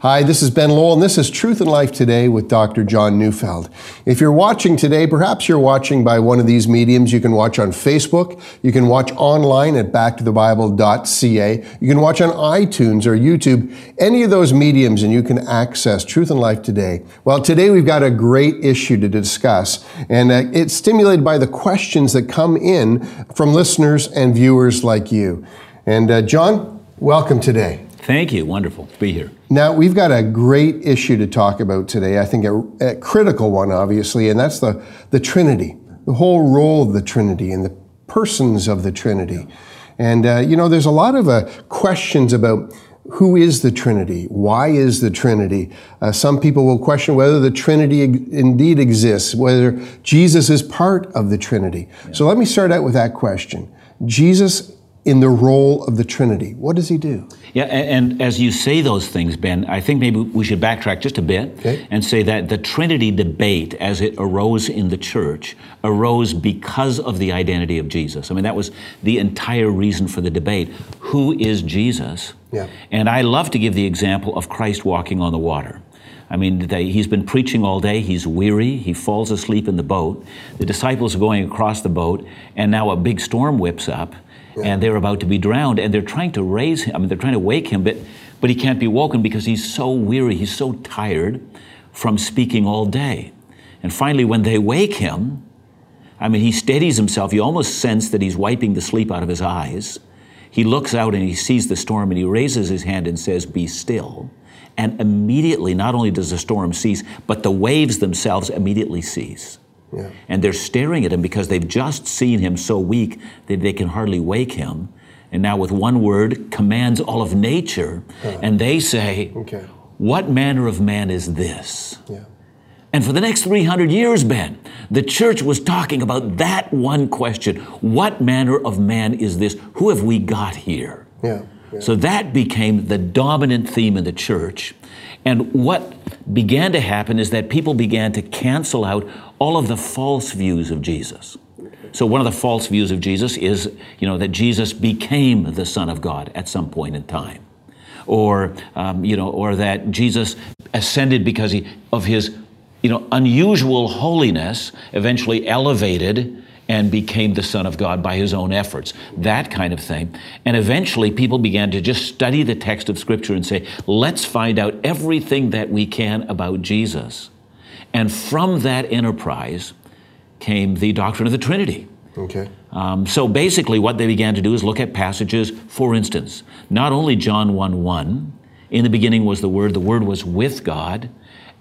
Hi, this is Ben Lowell, and this is Truth and Life Today with Dr. John Neufeld. If you're watching today, perhaps you're watching by one of these mediums. You can watch on Facebook. You can watch online at backtothebible.ca. You can watch on iTunes or YouTube, any of those mediums, and you can access Truth and Life Today. Well, today we've got a great issue to discuss, and uh, it's stimulated by the questions that come in from listeners and viewers like you. And uh, John, welcome today. Thank you. Wonderful to be here. Now, we've got a great issue to talk about today. I think a, a, critical one, obviously, and that's the, the Trinity, the whole role of the Trinity and the persons of the Trinity. And, uh, you know, there's a lot of uh, questions about who is the Trinity? Why is the Trinity? Uh, some people will question whether the Trinity indeed exists, whether Jesus is part of the Trinity. Yeah. So let me start out with that question. Jesus in the role of the Trinity. What does he do? Yeah, and, and, as you say those things, Ben, I think maybe we should backtrack just a bit okay. and say that the Trinity debate, as it arose in the church, arose because of the identity of Jesus. I mean, that was the entire reason for the debate. Who is Jesus? Yeah. And I love to give the example of Christ walking on the water. I mean, they, he's been preaching all day. He's weary. He falls asleep in the boat. The disciples are going across the boat, and now a big storm whips up and they're about to be drowned, and they're trying to raise him. I mean, they're trying to wake him, but but he can't be woken because he's so weary, he's so tired from speaking all day. And finally, when they wake him, I mean, he steadies himself. You almost sense that he's wiping the sleep out of his eyes. He looks out and he sees the storm and he raises his hand and says, Be still. And immediately, not only does the storm cease, but the waves themselves immediately cease. Yeah. And they're staring at him because they've just seen him so weak that they can hardly wake him. And now, with one word, commands all of nature. Uh, and they say, okay. What manner of man is this? Yeah. And for the next 300 years, Ben, the church was talking about that one question What manner of man is this? Who have we got here? Yeah. So that became the dominant theme in the church. And what began to happen is that people began to cancel out all of the false views of Jesus. So one of the false views of Jesus is, you know, that Jesus became the Son of God at some point in time, or um, you know, or that Jesus ascended because he, of his, you know, unusual holiness, eventually elevated and became the Son of God by his own efforts. That kind of thing. And eventually people began to just study the text of Scripture and say, let's find out everything that we can about Jesus. And from that enterprise came the doctrine of the Trinity. Okay. Um, so basically, what they began to do is look at passages, for instance, not only John 1 1, in the beginning was the Word, the Word was with God,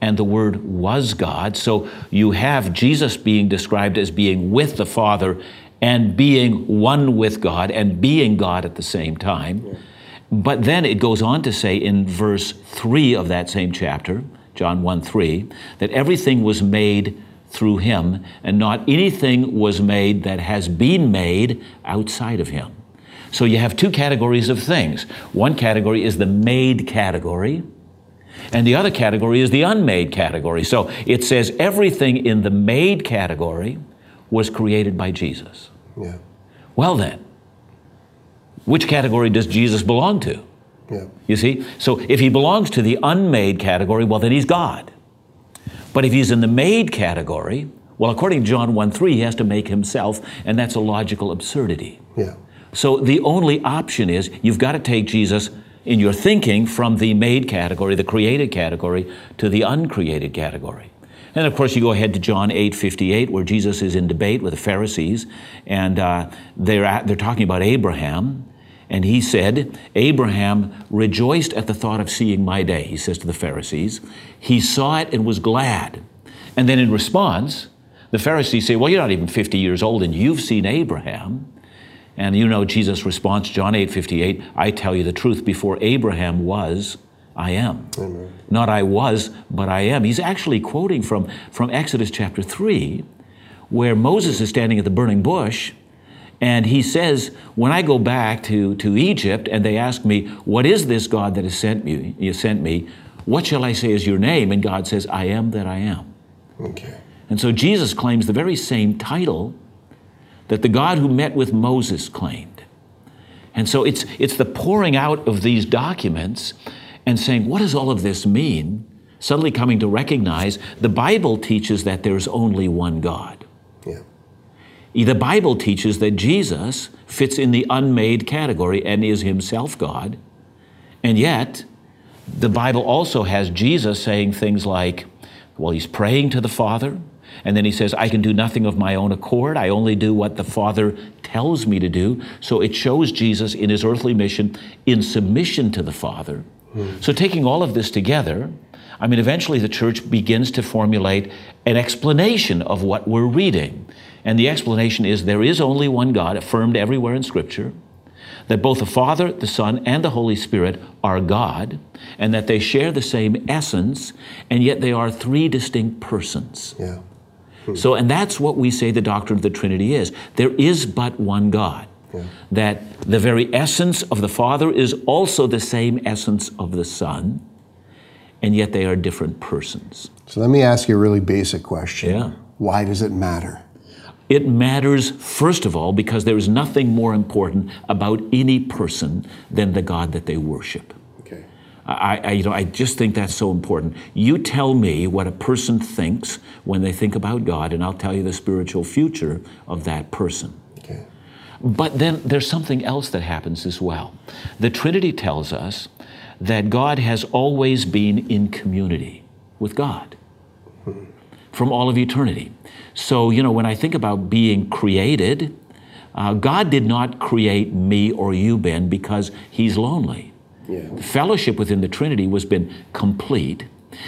and the Word was God. So you have Jesus being described as being with the Father and being one with God and being God at the same time. But then it goes on to say in verse 3 of that same chapter, John 1 3, that everything was made through him, and not anything was made that has been made outside of him. So you have two categories of things. One category is the made category, and the other category is the unmade category. So it says everything in the made category was created by Jesus. Yeah. Well, then, which category does Jesus belong to? Yeah. You see? So if he belongs to the unmade category, well, then he's God. But if he's in the made category, well, according to John 1 3, he has to make himself, and that's a logical absurdity. Yeah. So the only option is you've got to take Jesus in your thinking from the made category, the created category, to the uncreated category. And of course, you go ahead to John 8 58, where Jesus is in debate with the Pharisees, and uh, they're, at, they're talking about Abraham. And he said, Abraham rejoiced at the thought of seeing my day, he says to the Pharisees. He saw it and was glad. And then in response, the Pharisees say, Well, you're not even 50 years old and you've seen Abraham. And you know Jesus' response, John 8 58, I tell you the truth, before Abraham was, I am. Amen. Not I was, but I am. He's actually quoting from, from Exodus chapter 3, where Moses is standing at the burning bush and he says, when I go back to, to Egypt and they ask me, what is this God that has sent me, you sent me? What shall I say is your name? And God says, I am that I am. Okay. And so Jesus claims the very same title that the God who met with Moses claimed. And so it's, it's the pouring out of these documents and saying, What does all of this mean? Suddenly coming to recognize the Bible teaches that there's only one God. Yeah. The Bible teaches that Jesus fits in the unmade category and is himself God. And yet, the Bible also has Jesus saying things like, well, he's praying to the Father, and then he says, I can do nothing of my own accord. I only do what the Father tells me to do. So it shows Jesus in his earthly mission in submission to the Father. Hmm. So taking all of this together, I mean, eventually the church begins to formulate an explanation of what we're reading. And the explanation is there is only one God, affirmed everywhere in Scripture, that both the Father, the Son, and the Holy Spirit are God, and that they share the same essence, and yet they are three distinct persons. Yeah. Hmm. So, and that's what we say the doctrine of the Trinity is. There is but one God. Yeah. That the very essence of the Father is also the same essence of the Son, and yet they are different persons. So let me ask you a really basic question. Yeah. Why does it matter? It matters, first of all, because there is nothing more important about any person than the God that they worship. I, I, you know, I just think that's so important. You tell me what a person thinks when they think about God, and I'll tell you the spiritual future of that person. Okay. But then there's something else that happens as well. The Trinity tells us that God has always been in community with God from all of eternity. So, you know, when I think about being created, uh, God did not create me or you, Ben, because He's lonely. Yeah. Fellowship within the Trinity was been complete.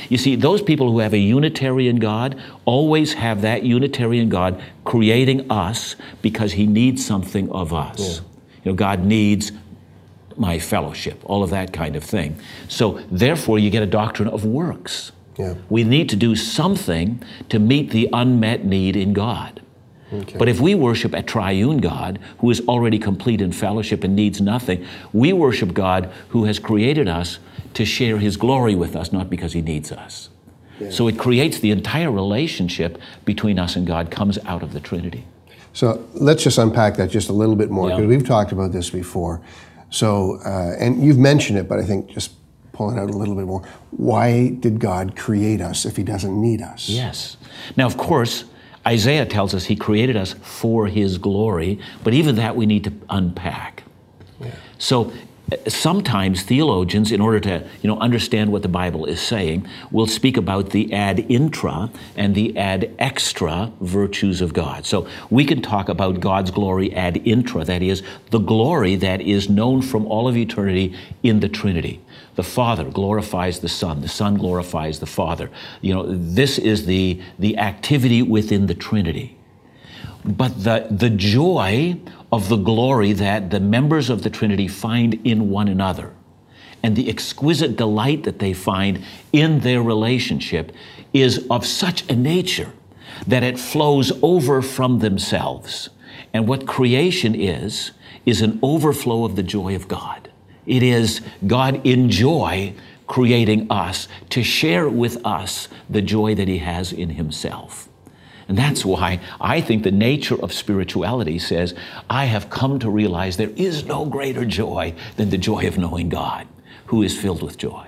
You see, those people who have a Unitarian God always have that Unitarian God creating us because He needs something of us. Yeah. You know, God needs my fellowship, all of that kind of thing. So, therefore, you get a doctrine of works. Yeah. We need to do something to meet the unmet need in God. Okay. But if we worship a triune God who is already complete in fellowship and needs nothing, we worship God who has created us to share his glory with us, not because he needs us. Yeah. So it creates the entire relationship between us and God comes out of the Trinity. So let's just unpack that just a little bit more because Yeah. we've talked about this before. So, uh, and you've mentioned it, but I think just pulling it out a little bit more. Why did God create us if He doesn't need us? Yes. Now, of course, Isaiah tells us he created us for his glory, but even that we need to unpack. So uh, sometimes theologians, in order to you know, understand what the Bible is saying, will speak about the ad intra and the ad extra virtues of God. So we can talk about God's glory ad intra, that is, the glory that is known from all of eternity in the Trinity. The Father glorifies the Son, the Son glorifies the Father. You know, this is the, the activity within the Trinity. But the, the joy of the glory that the members of the Trinity find in one another and the exquisite delight that they find in their relationship is of such a nature that it flows over from themselves. And what creation is, is an overflow of the joy of God. It is God in joy creating us to share with us the joy that He has in Himself. And that's why I think the nature of spirituality says, I have come to realize there is no greater joy than the joy of knowing God, who is filled with joy.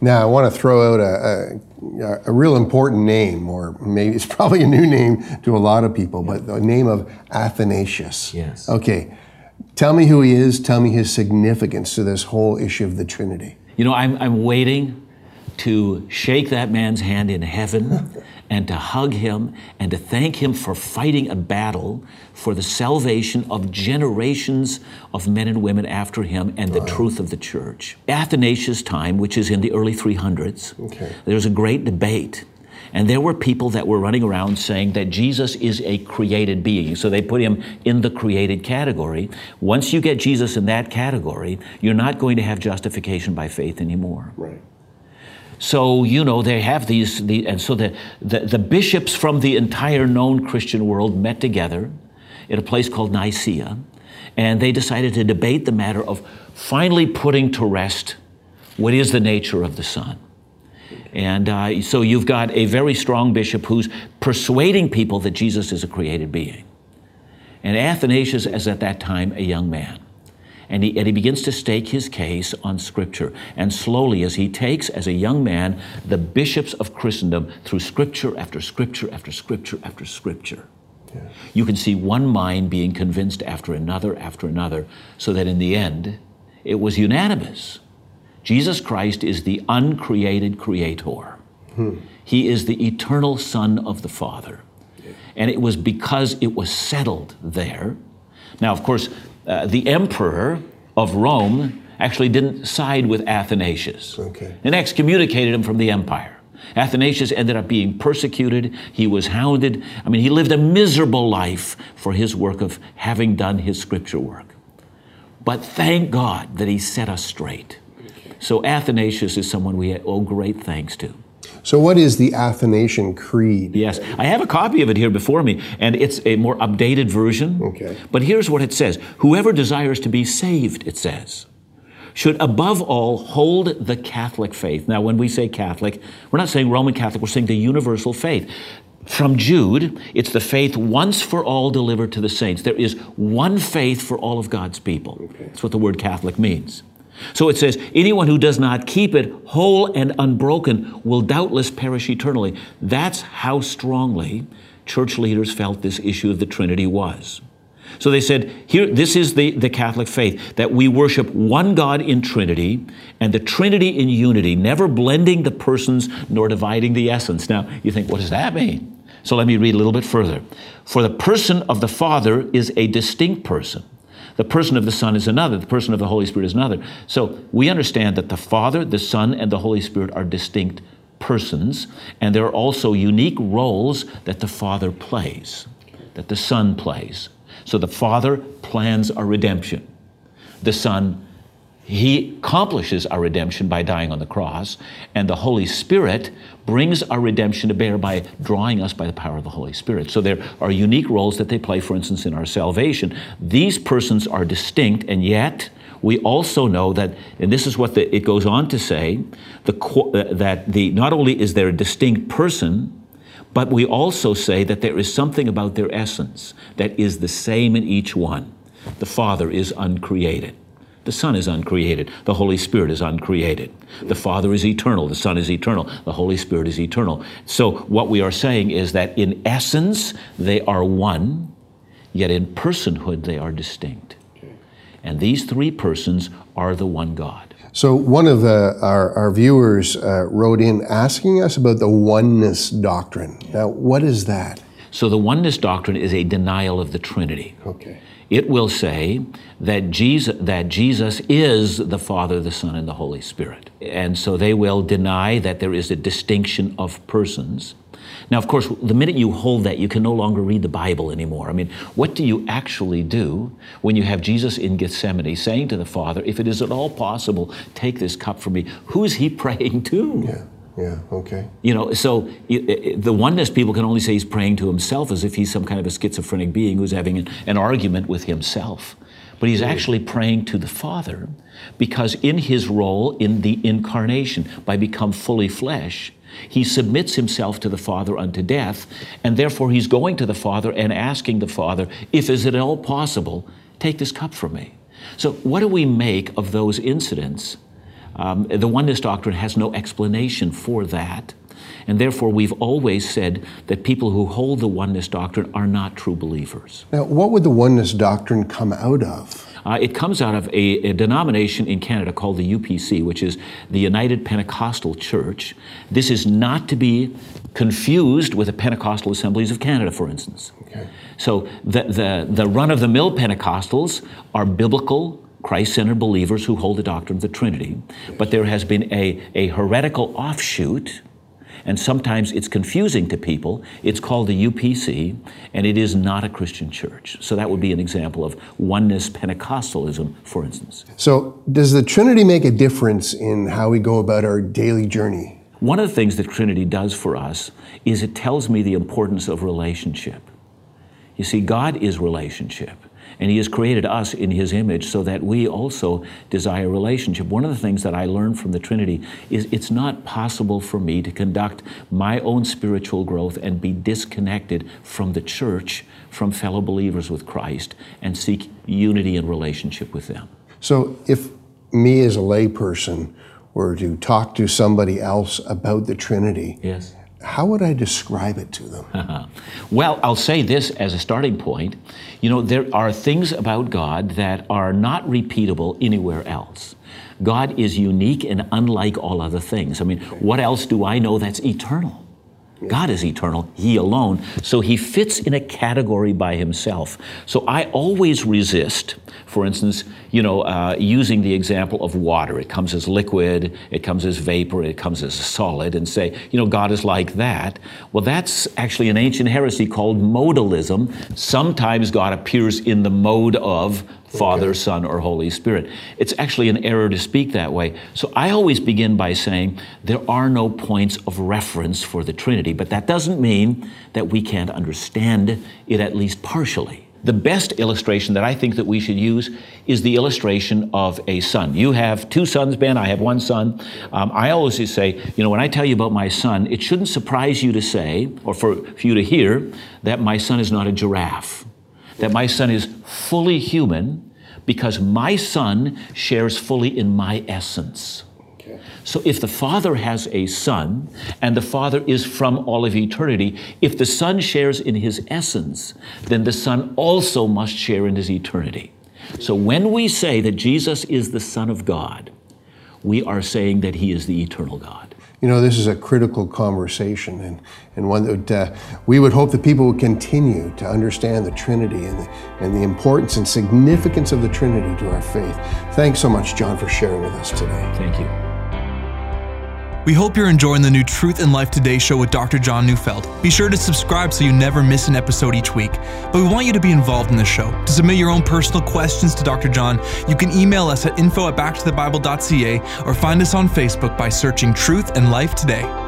Now, I want to throw out a, a, a, real important name, or maybe it's probably a new name to a lot of people, but the name of Athanasius. Yes. Okay. Tell me who he is. Tell me his significance to this whole issue of the Trinity. You know, I'm, I'm waiting to shake that man's hand in heaven and to hug him and to thank him for fighting a battle for the salvation of generations of men and women after him and the truth of the church. Athanasius' time, which is in the early 300s, okay. there was a great debate. And there were people that were running around saying that Jesus is a created being. So they put him in the created category. Once you get Jesus in that category, you're not going to have justification by faith anymore. Right. So, you know, they have these, the, and so the, the, the, bishops from the entire known Christian world met together at a place called Nicaea, and they decided to debate the matter of finally putting to rest what is the nature of the Son. And uh, so you've got a very strong bishop who's persuading people that Jesus is a created being. And Athanasius is at that time a young man. And he, and he begins to stake his case on Scripture. And slowly, as he takes, as a young man, the bishops of Christendom through Scripture after Scripture after Scripture after Scripture, yeah. you can see one mind being convinced after another after another, so that in the end, it was unanimous. Jesus Christ is the uncreated creator. Hmm. He is the eternal Son of the Father. And it was because it was settled there. Now, of course, uh, the emperor of Rome actually didn't side with Athanasius okay. and excommunicated him from the empire. Athanasius ended up being persecuted. He was hounded. I mean, he lived a miserable life for his work of having done his scripture work. But thank God that he set us straight. So Athanasius is someone we owe great thanks to. So, what is the Athanasian Creed? Yes, I have a copy of it here before me, and it's a more updated version. Okay. But here's what it says Whoever desires to be saved, it says, should above all hold the Catholic faith. Now, when we say Catholic, we're not saying Roman Catholic, we're saying the universal faith. From Jude, it's the faith once for all delivered to the saints. There is one faith for all of God's people. Okay. That's what the word Catholic means. So it says, anyone who does not keep it whole and unbroken will doubtless perish eternally. That's how strongly church leaders felt this issue of the Trinity was. So they said, here, this is the, the Catholic faith, that we worship one God in Trinity and the Trinity in unity, never blending the persons nor dividing the essence. Now, you think, what does that mean? So let me read a little bit further. For the person of the Father is a distinct person the person of the Son is another. The person of the Holy Spirit is another. So we understand that the Father, the Son, and the Holy Spirit are distinct persons, and there are also unique roles that the Father plays, that the Son plays. So the Father plans our redemption. The Son he accomplishes our redemption by dying on the cross, and the Holy Spirit brings our redemption to bear by drawing us by the power of the Holy Spirit. So there are unique roles that they play, for instance, in our salvation. These persons are distinct, and yet we also know that, and this is what the, it goes on to say, the, uh, that the, not only is there a distinct person, but we also say that there is something about their essence that is the same in each one. The Father is uncreated. The Son is uncreated. The Holy Spirit is uncreated. The Father is eternal. The Son is eternal. The Holy Spirit is eternal. So, what we are saying is that in essence, they are one, yet in personhood, they are distinct. And these three persons are the one God. So, one of the, our, our viewers uh, wrote in asking us about the oneness doctrine. Now, what is that? So, the oneness doctrine is a denial of the Trinity. Okay it will say that Jesus, that Jesus is the Father, the Son, and the Holy Spirit. And so they will deny that there is a distinction of persons. Now, of course, the minute you hold that, you can no longer read the Bible anymore. I mean, what do you actually do when you have Jesus in Gethsemane saying to the Father, If it is at all possible, take this cup from me? Who is he praying to? Yeah. Yeah, okay. You know, so the oneness people can only say he's praying to himself as if he's some kind of a schizophrenic being who's having an, an argument with himself. But he's hmm. actually praying to the Father because in his role in the incarnation, by become fully flesh, he submits himself to the Father unto death, and therefore he's going to the Father and asking the Father, if is it at all possible, take this cup from me. So what do we make of those incidents? Um, the oneness doctrine has no explanation for that. And therefore, we've always said that people who hold the oneness doctrine are not true believers. Now, what would the oneness doctrine come out of? Uh, it comes out of a, a, denomination in Canada called the UPC, which is the United Pentecostal Church. This is not to be confused with the Pentecostal Assemblies of Canada, for instance. Okay. So the, the, the run of the mill Pentecostals are biblical, Christ centered believers who hold the doctrine of the Trinity, but there has been a, a heretical offshoot, and sometimes it's confusing to people. It's called the UPC, and it is not a Christian church. So that would be an example of oneness Pentecostalism, for instance. So, does the Trinity make a difference in how we go about our daily journey? One of the things that Trinity does for us is it tells me the importance of relationship. You see, God is relationship. And He has created us in His image so that we also desire relationship. One of the things that I learned from the Trinity is it's not possible for me to conduct my own spiritual growth and be disconnected from the church, from fellow believers with Christ, and seek unity and relationship with them. So if me as a layperson were to talk to somebody else about the Trinity, Yes. How would I describe it to them? Well, I'll say this as a starting point. You know, there are things about God that are not repeatable anywhere else. God is unique and unlike all other things. I mean, what else do I know that's eternal? God is eternal, He alone. So He fits in a category by Himself. So I always resist, for instance, you know, uh, using the example of water. It comes as liquid, it comes as vapor, it comes as solid, and say, you know, God is like that. Well, that's actually an ancient heresy called modalism. Sometimes God appears in the mode of Father, Son, or Holy Spirit. It's actually an error to speak that way. So I always begin by saying there are no points of reference for the Trinity, but that doesn't mean that we can't understand it at least partially. The best illustration that I think that we should use is the illustration of a son. You have two sons, Ben. I have one son. Um, I always say, you know, when I tell you about my son, it shouldn't surprise you to say, or for, for you to hear, that my son is not a giraffe that my son is fully human because my son shares fully in my essence. So if the Father has a Son, and the Father is from all of eternity, if the Son shares in his essence, then the Son also must share in his eternity. So when we say that Jesus is the Son of God, we are saying that he is the eternal God. You know, this is a critical conversation and, and one that uh, we would hope that people would continue to understand the Trinity and the, and the importance and significance of the Trinity to our faith. Thanks so much, John, for sharing with us today. Thank you. We hope you're enjoying the new Truth and Life Today show with Dr. John Neufeld. Be sure to subscribe so you never miss an episode each week. But we want you to be involved in the show. To submit your own personal questions to Dr. John, you can email us at info at backtothebible.ca or find us on Facebook by searching Truth and Life Today.